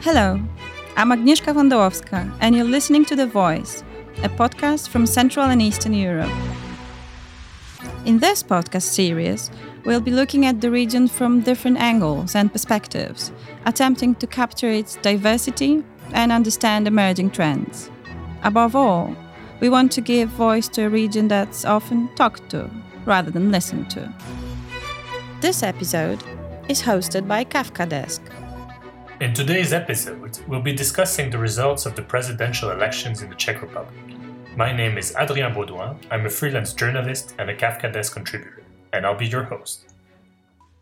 Hello, I'm Agnieszka Wondowska, and you're listening to The VoiCEE, a podcast from Central and Eastern Europe. In this podcast series, we'll be looking at the region from different angles and perspectives, attempting to capture its diversity and understand emerging trends. Above all, we want to give voice to a region that's often talked to rather than listened to. This episode is hosted by Kafka Desk. In today's episode, we'll be discussing the results of the presidential elections in the Czech Republic. My name is Adrien Beauduin, I'm a freelance journalist and a Kafkadesk contributor, and I'll be your host.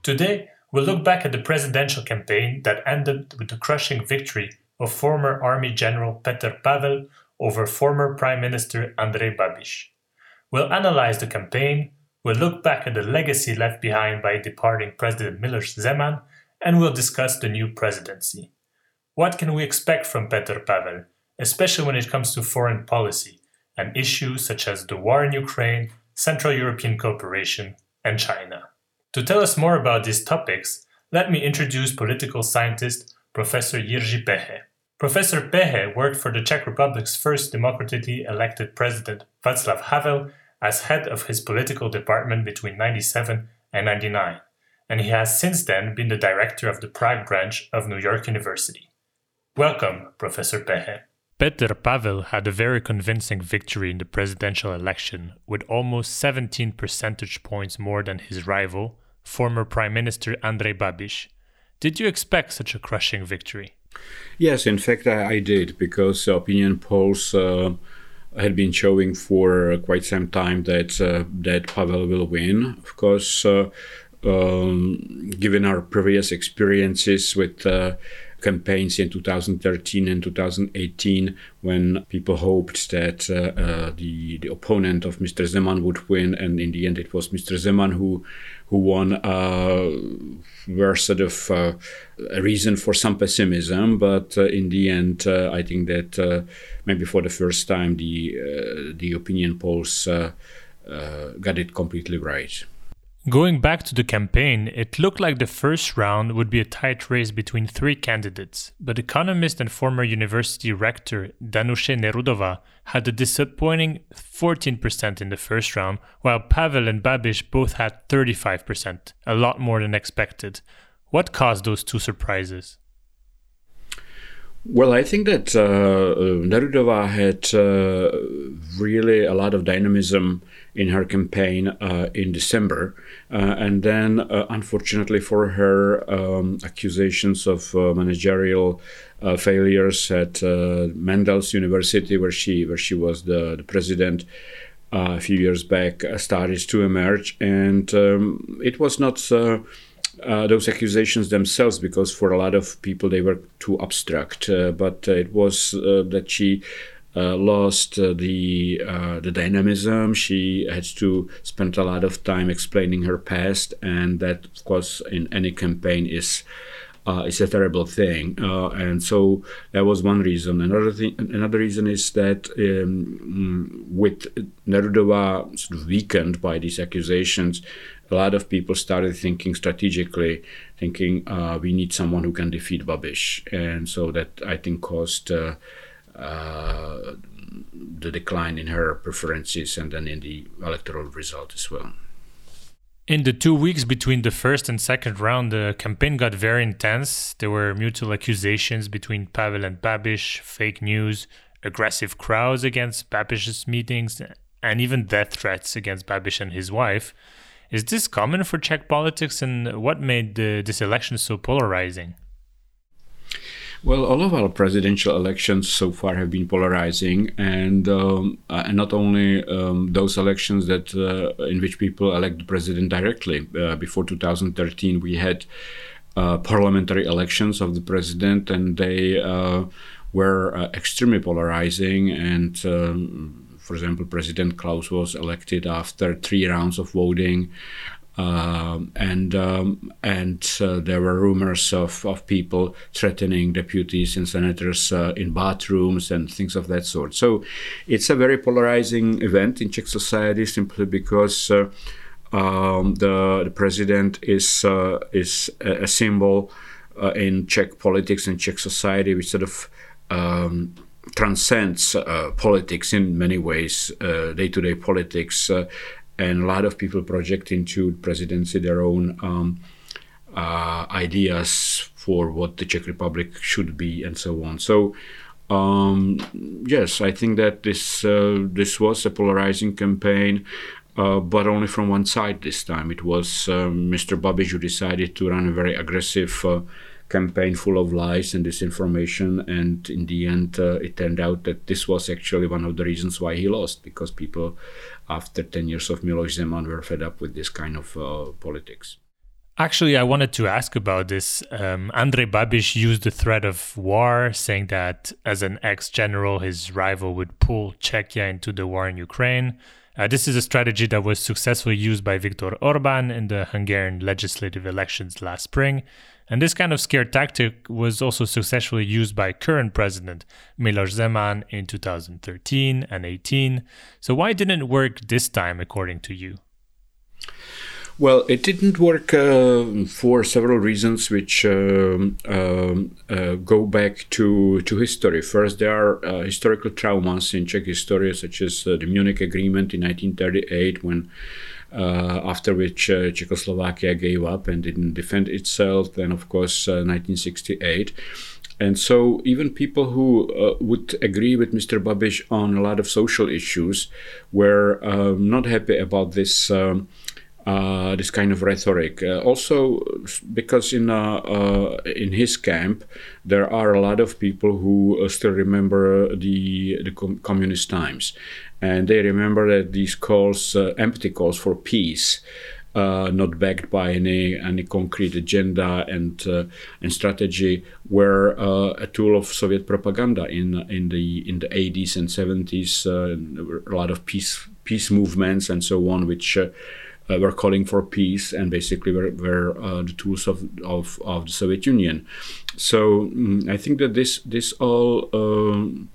Today, we'll look back at the presidential campaign that ended with the crushing victory of former Army General Petr Pavel over former Prime Minister Andrej Babiš. We'll analyze the campaign, we'll look back at the legacy left behind by departing President Miloš Zeman, and we'll discuss the new presidency. What can we expect from Petr Pavel, especially when it comes to foreign policy and issues such as the war in Ukraine, Central European cooperation, and China? To tell us more about these topics, let me introduce political scientist Professor Jiří Pehe. Professor Pehe worked for the Czech Republic's first democratically elected president, Václav Havel, as head of his political department between 97 and 99 and he has since then been the director of the Prague branch of New York University. Welcome, Professor Pehe. Petr Pavel had a very convincing victory in the presidential election, with almost 17 percentage points more than his rival, former Prime Minister Andrej Babiš. Did you expect such a crushing victory? Yes, in fact, I, I did, because opinion polls uh, had been showing for quite some time that uh, that Pavel will win. Of course, uh, um, given our previous experiences with uh, campaigns in 2013 and 2018, when people hoped that uh, uh, the the opponent of Mr. Zeman would win, and in the end it was Mr. Zeman who who won, uh, were sort of uh, a reason for some pessimism. But uh, in the end, I think that maybe for the first time the the opinion polls got it completely right. Going back to the campaign, it looked like the first round would be a tight race between three candidates, but economist and former university rector Danuše Nerudová had a disappointing 14% in the first round, while Pavel and Babiš both had 35%, a lot more than expected. What caused those two surprises? Well, I think that uh, Nerudová had uh, really a lot of dynamism in her campaign uh, in December. Uh, and then, uh, unfortunately for her, um, accusations of uh, managerial failures at Mendels University, where she where she was the, the president. a few years back, started to emerge, and um, it was not uh, those accusations themselves because for a lot of people they were too abstract. Uh, but uh, it was uh, that she uh, lost the the dynamism. She had to spend a lot of time explaining her past, and that, of course, in any campaign is. Uh, is a terrible thing, uh, and so that was one reason. Another thing, another reason is that um, with Nerudová sort of weakened by these accusations, a lot of people started thinking strategically, thinking uh, we need someone who can defeat Babiš, and so that I think caused uh, uh, the decline in her preferences and then in the electoral result as well. In the two weeks between the first and second round, the campaign got very intense. There were mutual accusations between Pavel and Babiš, fake news, aggressive crowds against Babiš's meetings, and even death threats against Babiš and his wife. Is this common for Czech politics, and what made the, this election so polarizing? Well, all of our presidential elections so far have been polarizing, and um, uh, and not only um, those elections that uh, in which people elect the president directly. Uh, before 2013, we had uh, parliamentary elections of the president, and they uh, were uh, extremely polarizing and. Um, for example, President Klaus was elected after three rounds of voting. Uh, and um, and uh, there were rumors of, of people threatening deputies and senators uh, in bathrooms and things of that sort. So it's a very polarizing event in Czech society simply because uh, um, the the president is uh, is a, a symbol uh, in Czech politics and Czech society, which sort of um, transcends uh, politics in many ways, day to day politics. and a lot of people project into presidency their own um, ideas for what the Czech Republic should be and so on. So, um, yes, I think that this uh, this was a polarizing campaign, uh, but only from one side this time. It was uh, Mr. Babiš who decided to run a very aggressive uh, campaign full of lies and disinformation, and in the end, uh, it turned out that this was actually one of the reasons why he lost, because people, after ten years of Miloš Zeman, were fed up with this kind of uh, politics. Actually, I wanted to ask about this. Um, Andrej Babiš used the threat of war, saying that as an ex general, his rival would pull Czechia into the war in Ukraine. Uh, this is a strategy that was successfully used by Viktor Orban in the Hungarian legislative elections last spring. And this kind of scare tactic was also successfully used by current president Miloš Zeman in 2013 and 18. So, why didn't it work this time, according to you? Well, it didn't work uh, for several reasons, which um, um, uh, go back to, to history. First, there are uh, historical traumas in Czech history, such as uh, the Munich Agreement in 1938, when uh, after which uh, Czechoslovakia gave up and didn't defend itself. Then, of course, 1968. And so, even people who uh, would agree with Mr. Babiš on a lot of social issues were um, not happy about this um, uh, this kind of rhetoric. Uh, also, because in uh, uh in his camp there are a lot of people who uh, still remember the the com- communist times, and they remember that these calls, empty calls for peace. not backed by any any concrete agenda and and strategy, were a tool of Soviet propaganda in in the in the 80s and 70s. a lot of peace peace movements and so on, which uh, were calling for peace and basically were, were uh, the tools of, of, of the Soviet Union. So um, I think that this this all um,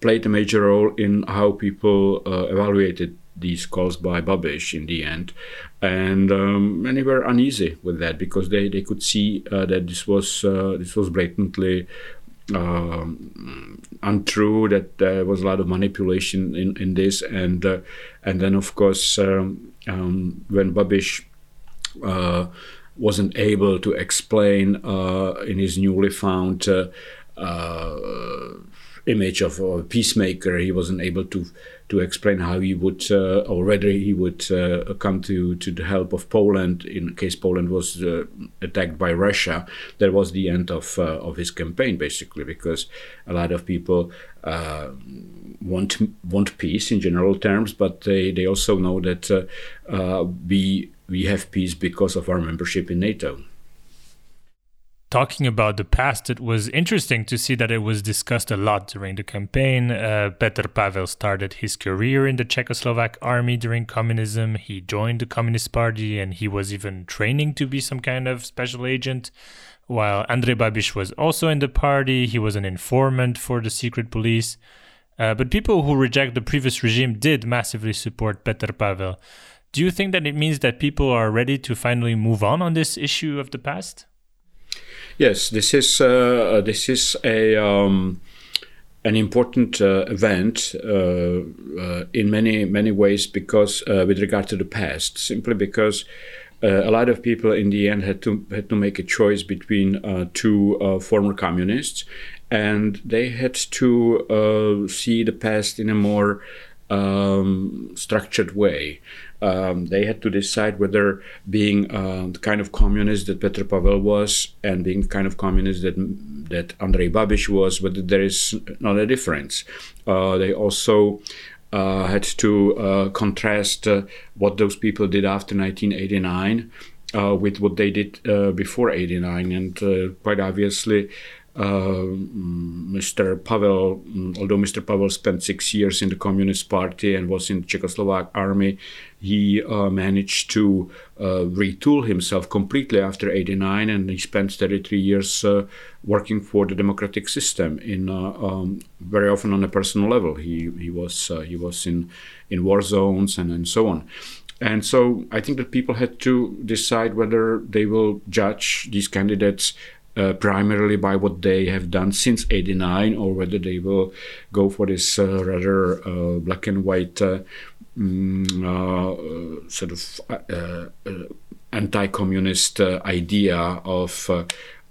played a major role in how people uh, evaluated these calls by Babiš in the end. And um, many were uneasy with that because they, they could see uh, that this was uh, this was blatantly um, untrue that there was a lot of manipulation in, in this. And uh, and then of course um, um, when Babiš uh, wasn't able to explain uh, in his newly found uh, uh, image of a peacemaker, he wasn't able to to explain how he would uh, or whether he would uh, come to to the help of Poland in case Poland was attacked by Russia. That was the end of of his campaign, basically, because a lot of people want want peace in general terms, but they, they also know that uh, uh, we we have peace because of our membership in NATO. Talking about the past, it was interesting to see that it was discussed a lot during the campaign. Uh, Petr Pavel started his career in the Czechoslovak army during communism. He joined the Communist Party and he was even training to be some kind of special agent. While Andrej Babiš was also in the party, he was an informant for the secret police. Uh, but people who reject the previous regime did massively support Petr Pavel. Do you think that it means that people are ready to finally move on on this issue of the past? Yes, this is uh, this is a um, an important uh, event uh, uh, in many many ways because with regard to the past, simply because. a lot of people in the end had to had to make a choice between two former communists, and they had to uh, see the past in a more um, structured way. Um, they had to decide whether being uh, the kind of communist that Petr Pavel was and being the kind of communist that that Andrej Babiš was, whether there is not a difference. Uh, they also uh, had to uh, contrast uh, what those people did after 1989 uh, with what they did before 89, and quite obviously Mr. Uh, Pavel, mm, although Mr. Pavel spent six years in the Communist Party and was in the Czechoslovak army, he uh, managed to uh, retool himself completely after 89 and he spent 33 years uh, working for the democratic system in uh, um, very often on a personal level he he was uh, he was in in war zones and, and so on and so I think that people had to decide whether they will judge these candidates uh, primarily by what they have done since 89 or whether they will go for this uh, rather uh, black and white uh, mm, uh, sort of anti-communist idea of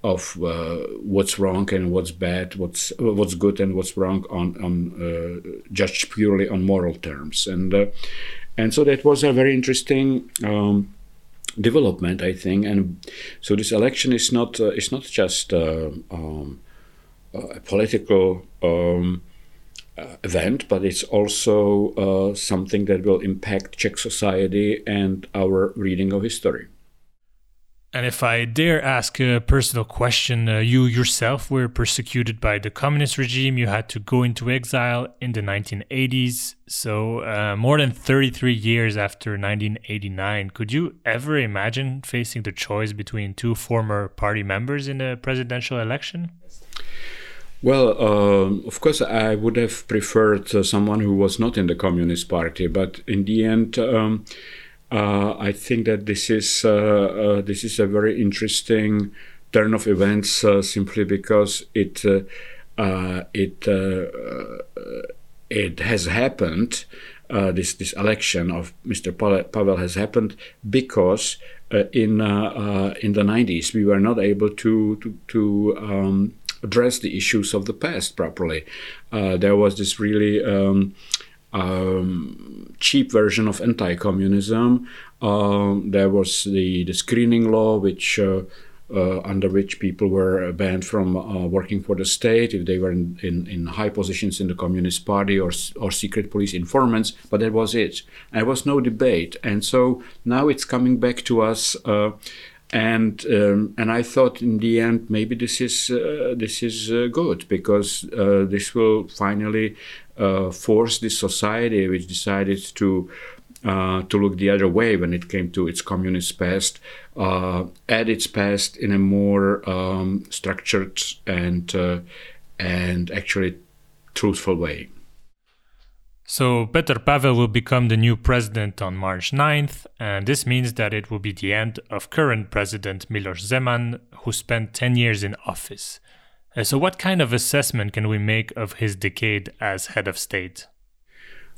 of uh, what's wrong and what's bad, what's what's good and what's wrong on on uh, judged purely on moral terms, and uh, and so that was a very interesting. Um, development, I think, and so this election is not uh, not just uh, um, a political um, uh, event, but it's also uh, something that will impact Czech society and our reading of history. And if I dare ask a personal question, uh, you yourself were persecuted by the communist regime. You had to go into exile in the 1980s. So, uh, more than 33 years after 1989, could you ever imagine facing the choice between two former party members in a presidential election? Well, uh, of course, I would have preferred uh, someone who was not in the Communist Party, but in the end, um, uh, I think that this is uh, uh, this is a very interesting turn of events uh, simply because it it it has happened. this this election of Mr. Pavel has happened because in in the 90s we were not able to to, to um, address the issues of the past properly. there was this really um, um, cheap version of anti-communism. Uh, there was the, the screening law, which uh, uh, under which people were banned from uh, working for the state if they were in, in, in, high positions in the Communist Party or, or secret police informants, but that was it. There was no debate. And so now it's coming back to us. Uh, and um, and I thought in the end maybe this is uh, this is good because this will finally uh, force this society, which decided to uh, to look the other way when it came to its communist past, uh, at its past in a more um, structured and uh, and actually truthful way. So Petr Pavel will become the new president on March 9th, and this means that it will be the end of current president Miloš Zeman, who spent 10 years in office. Uh, so, what kind of assessment can we make of his decade as head of state?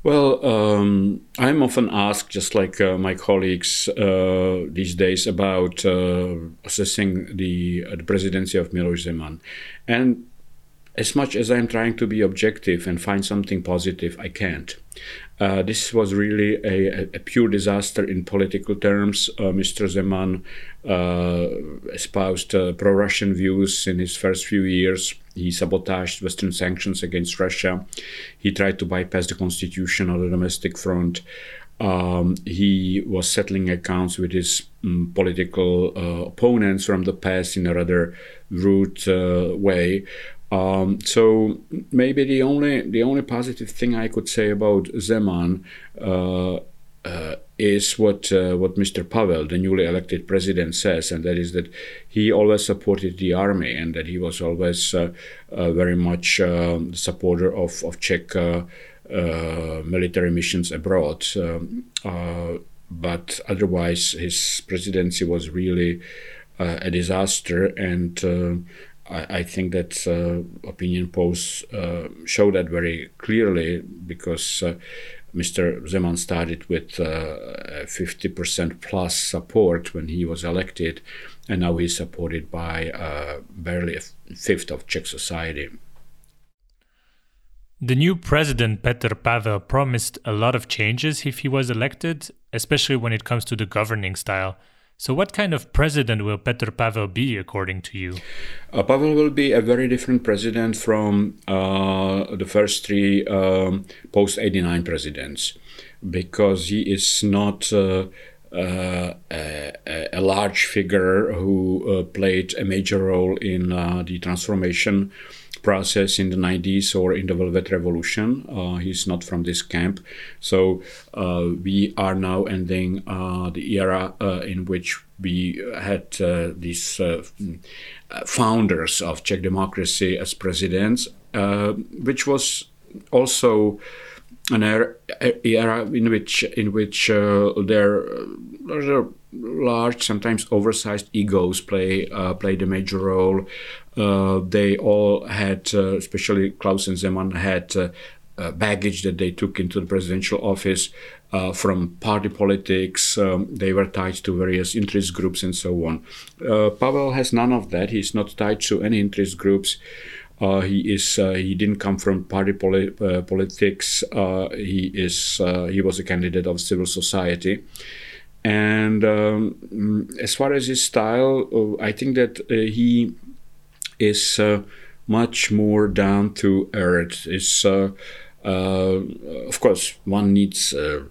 Well, um, I'm often asked, just like uh, my colleagues uh, these days, about uh, assessing the, uh, the presidency of Miloš Zeman. And as much as I'm trying to be objective and find something positive, I can't. Uh, this was really a, a, pure disaster in political terms. Uh, Mr. Zeman uh, espoused uh, pro Russian views in his first few years. He sabotaged Western sanctions against Russia. He tried to bypass the constitution on the domestic front. Um, he was settling accounts with his um, political uh, opponents from the past in a rather rude uh, way. Um, so maybe the only the only positive thing I could say about Zeman uh, uh, is what uh, what Mr. Pavel, the newly elected president, says, and that is that he always supported the army and that he was always uh, uh, very much um, supporter of of Czech uh, military missions abroad. Um, but otherwise, his presidency was really a disaster and I, I think that uh, opinion polls uh, show that very clearly because uh, Mr. Zeman started with 50% plus support when he was elected, and now he's supported by barely a fifth of Czech society. The new president, Petr Pavel, promised a lot of changes if he was elected, especially when it comes to the governing style. So, what kind of president will Petr Pavel be, according to you? Uh, Pavel will be a very different president from uh, the first three um, post 89 presidents because he is not. Uh, uh, a, a, large figure who uh, played a major role in uh, the transformation process in the 90s or in the Velvet Revolution. Uh, he's not from this camp. So uh, we are now ending uh, the era uh, in which we had uh, these founders of Czech democracy as presidents, which was also an era, era in which in which uh, there are large, sometimes oversized egos play uh, played a major role. Uh, they all had, uh, especially Klaus and Zeman, had uh, baggage that they took into the presidential office uh, from party politics. Um, they were tied to various interest groups and so on. Uh, Pavel has none of that. He's not tied to any interest groups. Uh, he is. He didn't come from party poli- politics. he is. he was a candidate of civil society. And um, as far as his style, I think that he is much more down to earth. Is uh, of course, one needs uh,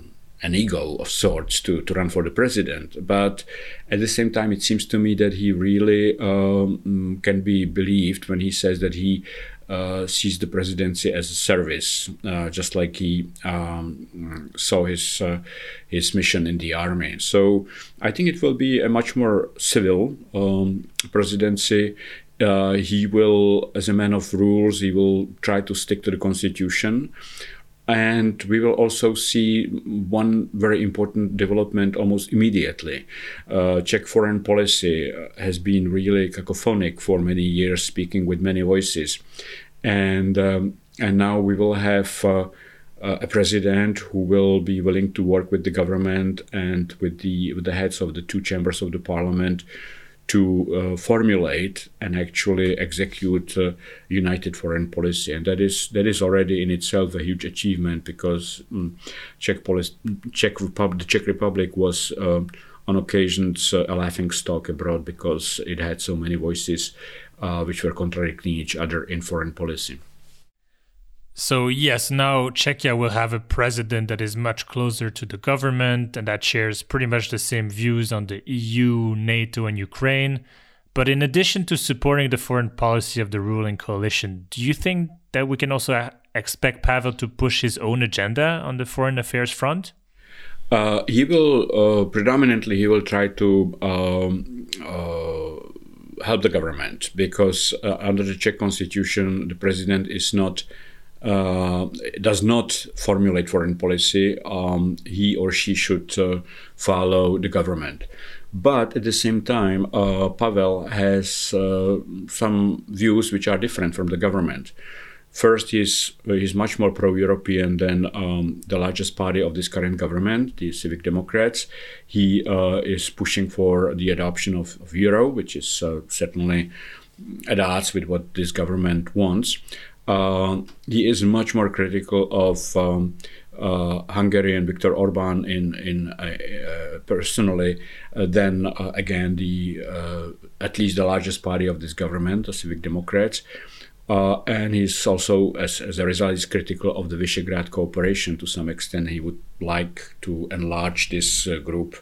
an ego of sorts to, to run for the president. But at the same time, it seems to me that he really um, can be believed when he says that he uh, sees the presidency as a service, uh, just like he um, saw his uh, his mission in the army. So I think it will be a much more civil um, presidency. Uh, he will, as a man of rules, he will try to stick to the constitution. And we will also see one very important development almost immediately. Uh, Czech foreign policy has been really cacophonic for many years, speaking with many voices. And, um, and now we will have uh, a president who will be willing to work with the government and with the, with the heads of the two chambers of the parliament to uh, formulate and actually execute uh, united foreign policy, and that is that is already in itself a huge achievement because um, Czech, policy, Czech Republic, the Czech Republic was. Uh, on occasions, uh, a laughing stock abroad because it had so many voices uh, which were contradicting each other in foreign policy. So, yes, now Czechia will have a president that is much closer to the government and that shares pretty much the same views on the EU, NATO, and Ukraine. But in addition to supporting the foreign policy of the ruling coalition, do you think that we can also expect Pavel to push his own agenda on the foreign affairs front? Uh, he will uh, predominantly he will try to um, uh, help the government because uh, under the Czech constitution the president is not uh, does not formulate foreign policy, um, he or she should uh, follow the government. But at the same time, uh, Pavel has uh, some views which are different from the government. First, he's, he's much more pro European than um, the largest party of this current government, the Civic Democrats. He uh, is pushing for the adoption of, of euro, which is uh, certainly at odds with what this government wants. Uh, he is much more critical of um, uh, Hungarian Viktor Orban in in uh, uh personally uh, than uh, again the at least the largest party of this government, the Civic Democrats. and he's also, as, as a result, is critical of the Visegrad cooperation to some extent. He would like to enlarge this group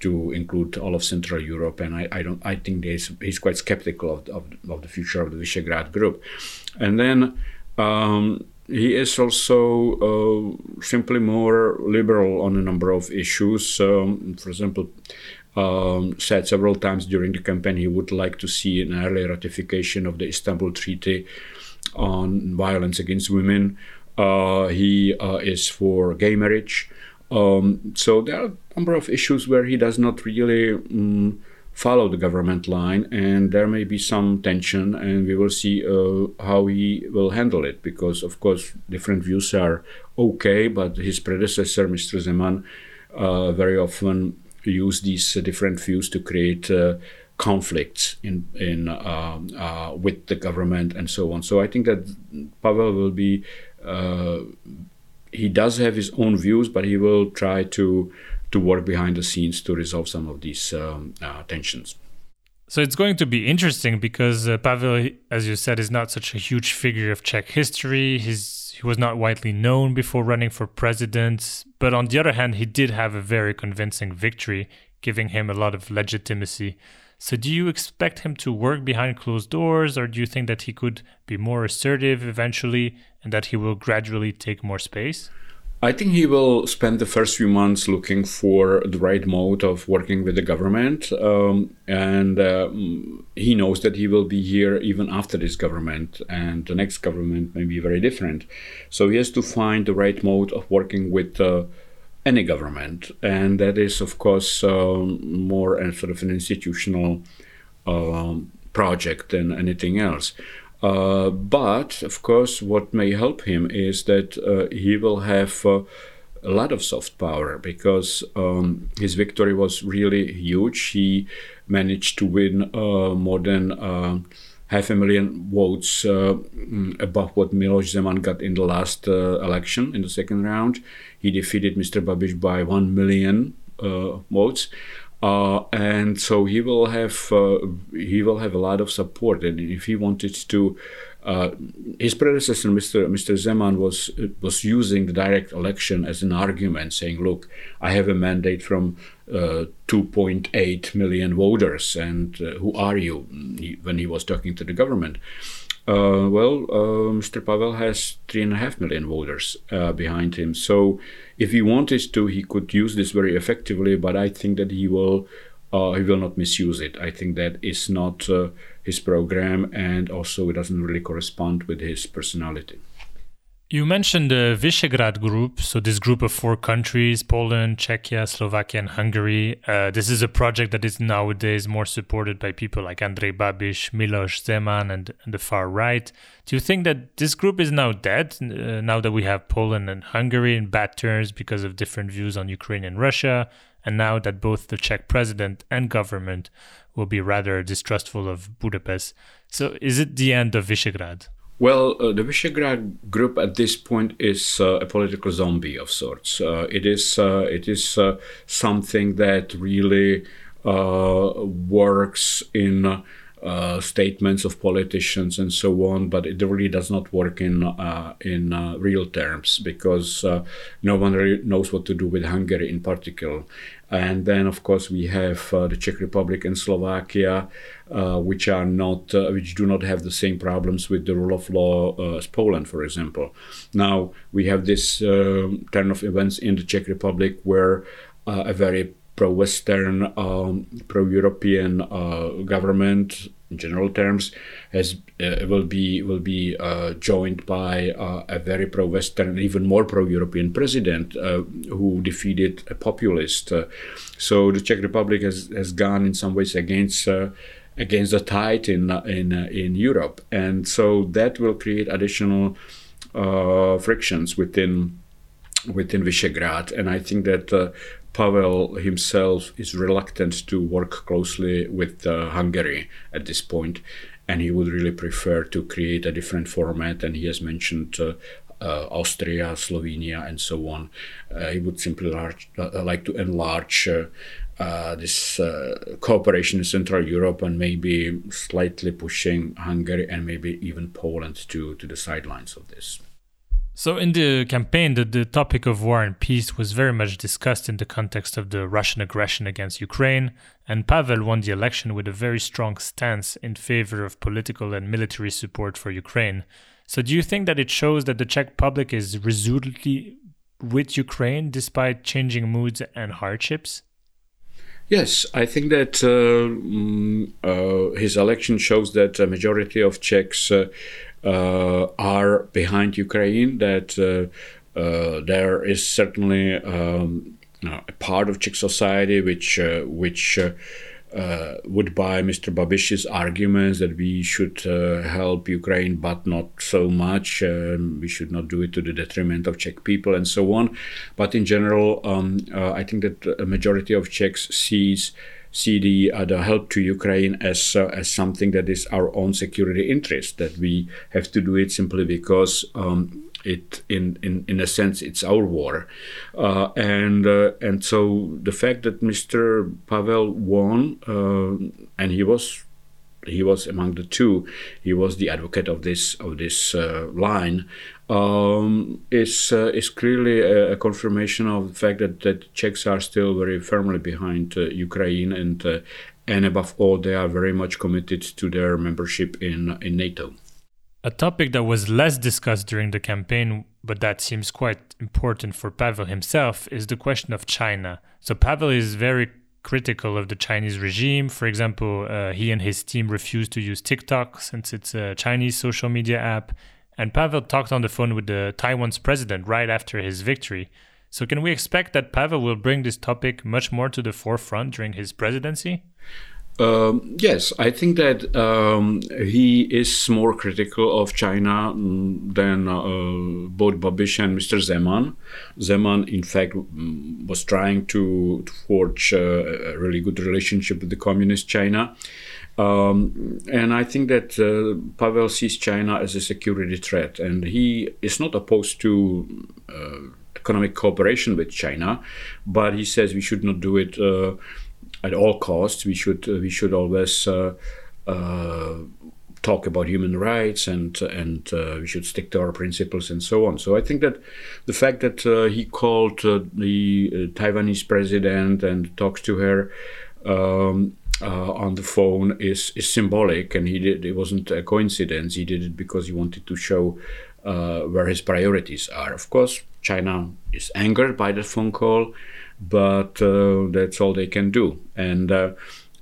to include all of Central Europe, and I, I don't. I think he's, he's quite skeptical of, of, of the future of the Visegrad group. And then um, he is also uh, simply more liberal on a number of issues. Um, for example, um, said several times during the campaign he would like to see an early ratification of the Istanbul Treaty on violence against women. Uh, he uh, is for gay marriage. Um, so there are a number of issues where he does not really. Um, follow the government line, and there may be some tension, and we will see uh, how he will handle it. Because of course, different views are okay, but his predecessor, Mr. Zeman, uh, very often used these uh, different views to create uh, conflicts in in uh, uh, with the government and so on. So I think that Pavel will be. He does have his own views, but he will try to to work behind the scenes to resolve some of these um, uh, tensions. So it's going to be interesting because uh, Pavel, as you said, is not such a huge figure of Czech history. He's, he was not widely known before running for president. But on the other hand, he did have a very convincing victory, giving him a lot of legitimacy. So do you expect him to work behind closed doors, or do you think that he could be more assertive eventually and that he will gradually take more space? I think he will spend the first few months looking for the right mode of working with the government, um, and uh, he knows that he will be here even after this government, and the next government may be very different. So he has to find the right mode of working with uh, any government, and that is, of course, um, more a sort of an institutional um, project than anything else. Uh, but of course, what may help him is that uh, he will have uh, a lot of soft power because um, his victory was really huge. He managed to win uh, more than uh, half a million votes above what Miloš Zeman got in the last election in the second round. He defeated Mr. Babiš by one million votes. Uh, and so he will have uh, he will have a lot of support. And if he wanted to, uh, his predecessor, Mr. Mr. Zeman, was was using the direct election as an argument, saying, "Look, I have a mandate from uh, 2.8 million voters, and uh, who are you?" When he was talking to the government. Uh, well, uh, Mr. Pavel has three and a half million voters behind him. So, if he wanted to, he could use this very effectively. But I think that he will uh, he will not misuse it. I think that is not uh, his program, and also it doesn't really correspond with his personality. You mentioned the Visegrad group, so this group of four countries Poland, Czechia, Slovakia, and Hungary. Uh, this is a project that is nowadays more supported by people like Andrej Babiš, Miloš Zeman, and, and, the far right. Do you think that this group is now dead uh, now that we have Poland and Hungary in bad terms because of different views on Ukraine and Russia, and now that both the Czech president and government will be rather distrustful of Budapest? So, is it the end of Visegrad? Well, uh, the Visegrad Group at this point is uh, a political zombie of sorts. Uh, it is uh, it is uh, something that really uh, works in statements of politicians and so on, but it really does not work in in real terms because no one really knows what to do with Hungary in particular. And then, of course, we have uh, the Czech Republic and Slovakia, uh, which are not, uh, which do not have the same problems with the rule of law uh, as Poland, for example. Now we have this um, turn of events in the Czech Republic where uh, a very pro-Western, um, pro-European uh, government in general terms, has uh, will be will be uh, joined by uh, a very pro-Western and even more pro-European president uh, who defeated a populist. Uh, so the Czech Republic has, has gone in some ways against against the tide in in in Europe, and so that will create additional frictions within within Visegrad, and I think that Pavel himself is reluctant to work closely with uh, Hungary at this point, and he would really prefer to create a different format. And he has mentioned uh, uh, Austria, Slovenia, and so on. Uh, he would simply large, uh, like to enlarge. Uh, this cooperation in Central Europe and maybe slightly pushing Hungary and maybe even Poland to, to the sidelines of this. So, in the campaign, the, the topic of war and peace was very much discussed in the context of the Russian aggression against Ukraine, and Pavel won the election with a very strong stance in favor of political and military support for Ukraine. So, do you think that it shows that the Czech public is resolutely with Ukraine despite changing moods and hardships? Yes, I think that uh, mm, uh, his election shows that a majority of Czechs uh, are behind Ukraine, that uh, uh, there is certainly um, a part of Czech society which which uh, would buy Mr. Babiš's arguments that we should uh, help Ukraine, but not so much. Um, we should not do it to the detriment of Czech people and so on. But in general, um, uh, I think that a majority of Czechs sees see the, uh, the help to Ukraine as uh, as something that is our own security interest. That we have to do it simply because um, it in, in in a sense it's our war, uh, and uh, and so the fact that Mr. Pavel won uh, and he was he was among the two. He was the advocate of this of this uh, line. Um, is uh, is clearly a, a, confirmation of the fact that, that Czechs are still very firmly behind uh, Ukraine and uh, and above all they are very much committed to their membership in in NATO. A topic that was less discussed during the campaign but that seems quite important for Pavel himself, is the question of China. So Pavel is very critical of the Chinese regime. For example, uh, he and his team refuse to use TikTok since it's a Chinese social media app. And Pavel talked on the phone with the Taiwan's president right after his victory. So, can we expect that Pavel will bring this topic much more to the forefront during his presidency? Um, yes, I think that um, he is more critical of China mm, than uh, both Babiš and Mr. Zeman. Zeman, in fact, mm, was trying to, to forge uh, a really good relationship with the communist China. Um, and I think that uh, Pavel sees China as a security threat, and he is not opposed to uh, economic cooperation with China, but he says we should not do it uh, at all costs. We should uh, we should always uh, uh, talk about human rights and and uh, we should stick to our principles and so on. So I think that the fact that uh, he called uh, the Taiwanese president and talks to her. Um, uh, on the phone is is symbolic, and he did. It wasn't a coincidence. He did it because he wanted to show uh, where his priorities are. Of course, China is angered by the phone call, but uh, that's all they can do. And uh,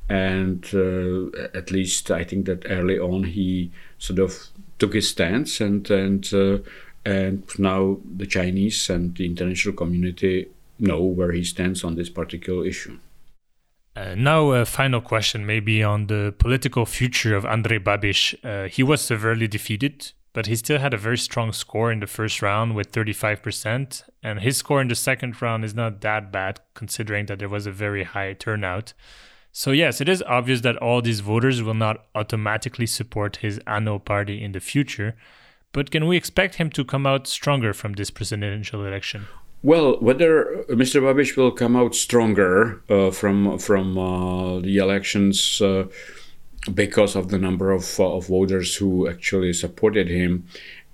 and uh, at least I think that early on he sort of took his stance, and and uh, and now the Chinese and the international community know where he stands on this particular issue. Uh, now, a final question, maybe on the political future of Andrej Babiš. Uh, he was severely defeated but he still had a very strong score in the first round with 35%. And his score in the second round is not that bad, considering that there was a very high turnout. So, yes, it is obvious that all these voters will not automatically support his ANO party in the future. But can we expect him to come out stronger from this presidential election? Well, whether Mr. Babiš will come out stronger uh, from from uh, the elections uh, because of the number of, uh, of voters who actually supported him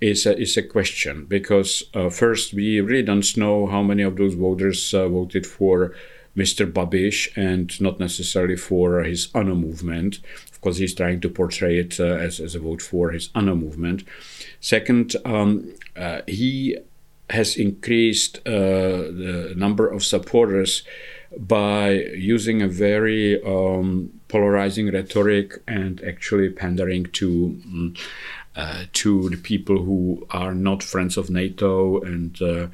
is a, is a question because uh, first we really don't know how many of those voters uh, voted for Mr. Babiš and not necessarily for his ANO movement. Of course, he's trying to portray it uh, as, as a vote for his ANO movement. Second, um, uh, he has increased uh, the number of supporters by using a very um, polarizing rhetoric and actually pandering to um, uh, to the people who are not friends of NATO and uh,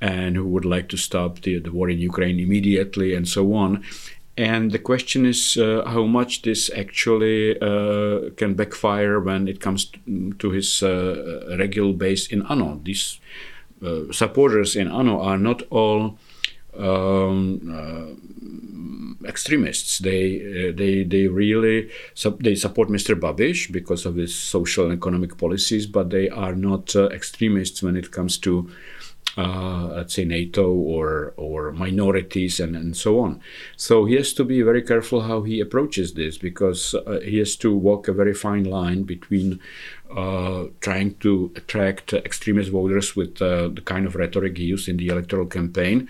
and who would like to stop the, the war in Ukraine immediately and so on. And the question is uh, how much this actually uh, can backfire when it comes to, his uh, regular base in ANO. These supporters in ANO are not all um, uh, extremists. They uh, they they really sub- they support Mr. Babiš because of his social and economic policies, but they are not uh, extremists when it comes to uh, let's say NATO or or minorities and, and so on. So he has to be very careful how he approaches this because uh, he has to walk a very fine line between uh, trying to attract extremist voters with uh, the kind of rhetoric he used in the electoral campaign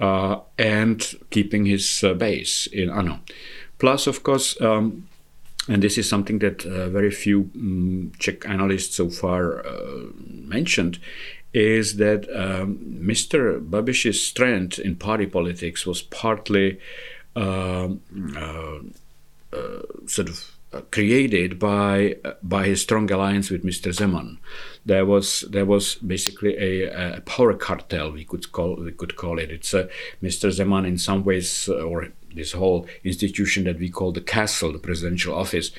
uh, and keeping his uh, base in ANO. Plus, of course, um, and this is something that uh, very few um, Czech analysts so far uh, mentioned, is that um, Mr. Babiš's strength in party politics was partly um, uh, uh, sort of created by by his strong alliance with Mr. Zeman there was there was basically a, a, power cartel we could call we could call it. It's uh, Mr. Zeman in some ways, uh, or this whole institution that we call the castle, the presidential office,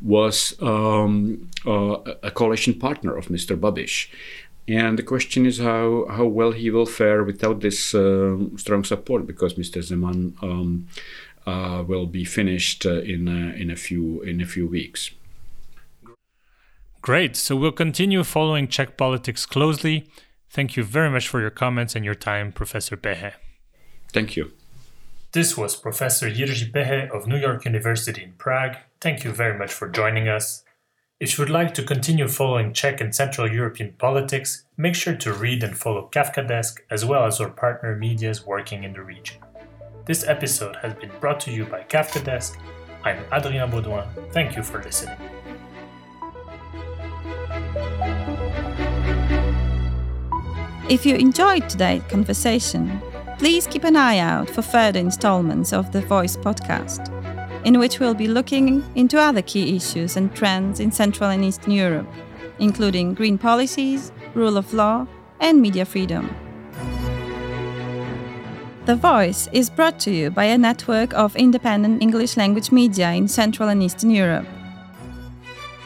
was um, uh, a coalition partner of Mr. Babiš. And the question is how, how well he will fare without this uh, strong support, because Mr. Zeman um, will be finished uh, in in a few in a few weeks. Great. So we'll continue following Czech politics closely. Thank you very much for your comments and your time, Professor Pehe. Thank you. This was Professor Jiří Pehe of New York University in Prague. Thank you very much for joining us. If you would like to continue following Czech and Central European politics, make sure to read and follow Kafkadesk as well as our partner medias working in the region. This episode has been brought to you by Kafkadesk. I'm Adrien Beauduin. Thank you for listening. If you enjoyed today's conversation, please keep an eye out for further installments of the VoiCEE podcast, in which we'll be looking into other key issues and trends in Central and Eastern Europe, including green policies, rule of law, and media freedom. The VoiCEE is brought to you by a network of independent English language media in Central and Eastern Europe.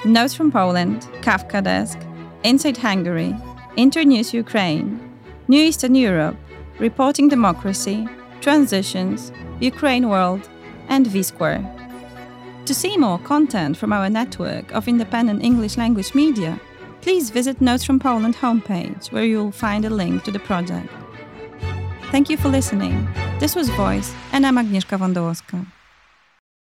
Notes from Poland, Kafkadesk, Inside Hungary, Internews Ukraine, New Eastern Europe, Reporting Democracy, Transitions, Ukraine World, and V Square. To see more content from our network of independent English language media, please visit Notes from Poland homepage where you'll find a link to the project. Thank you for listening. This was VoiCEE, and I'm Agnieszka Wondołowska.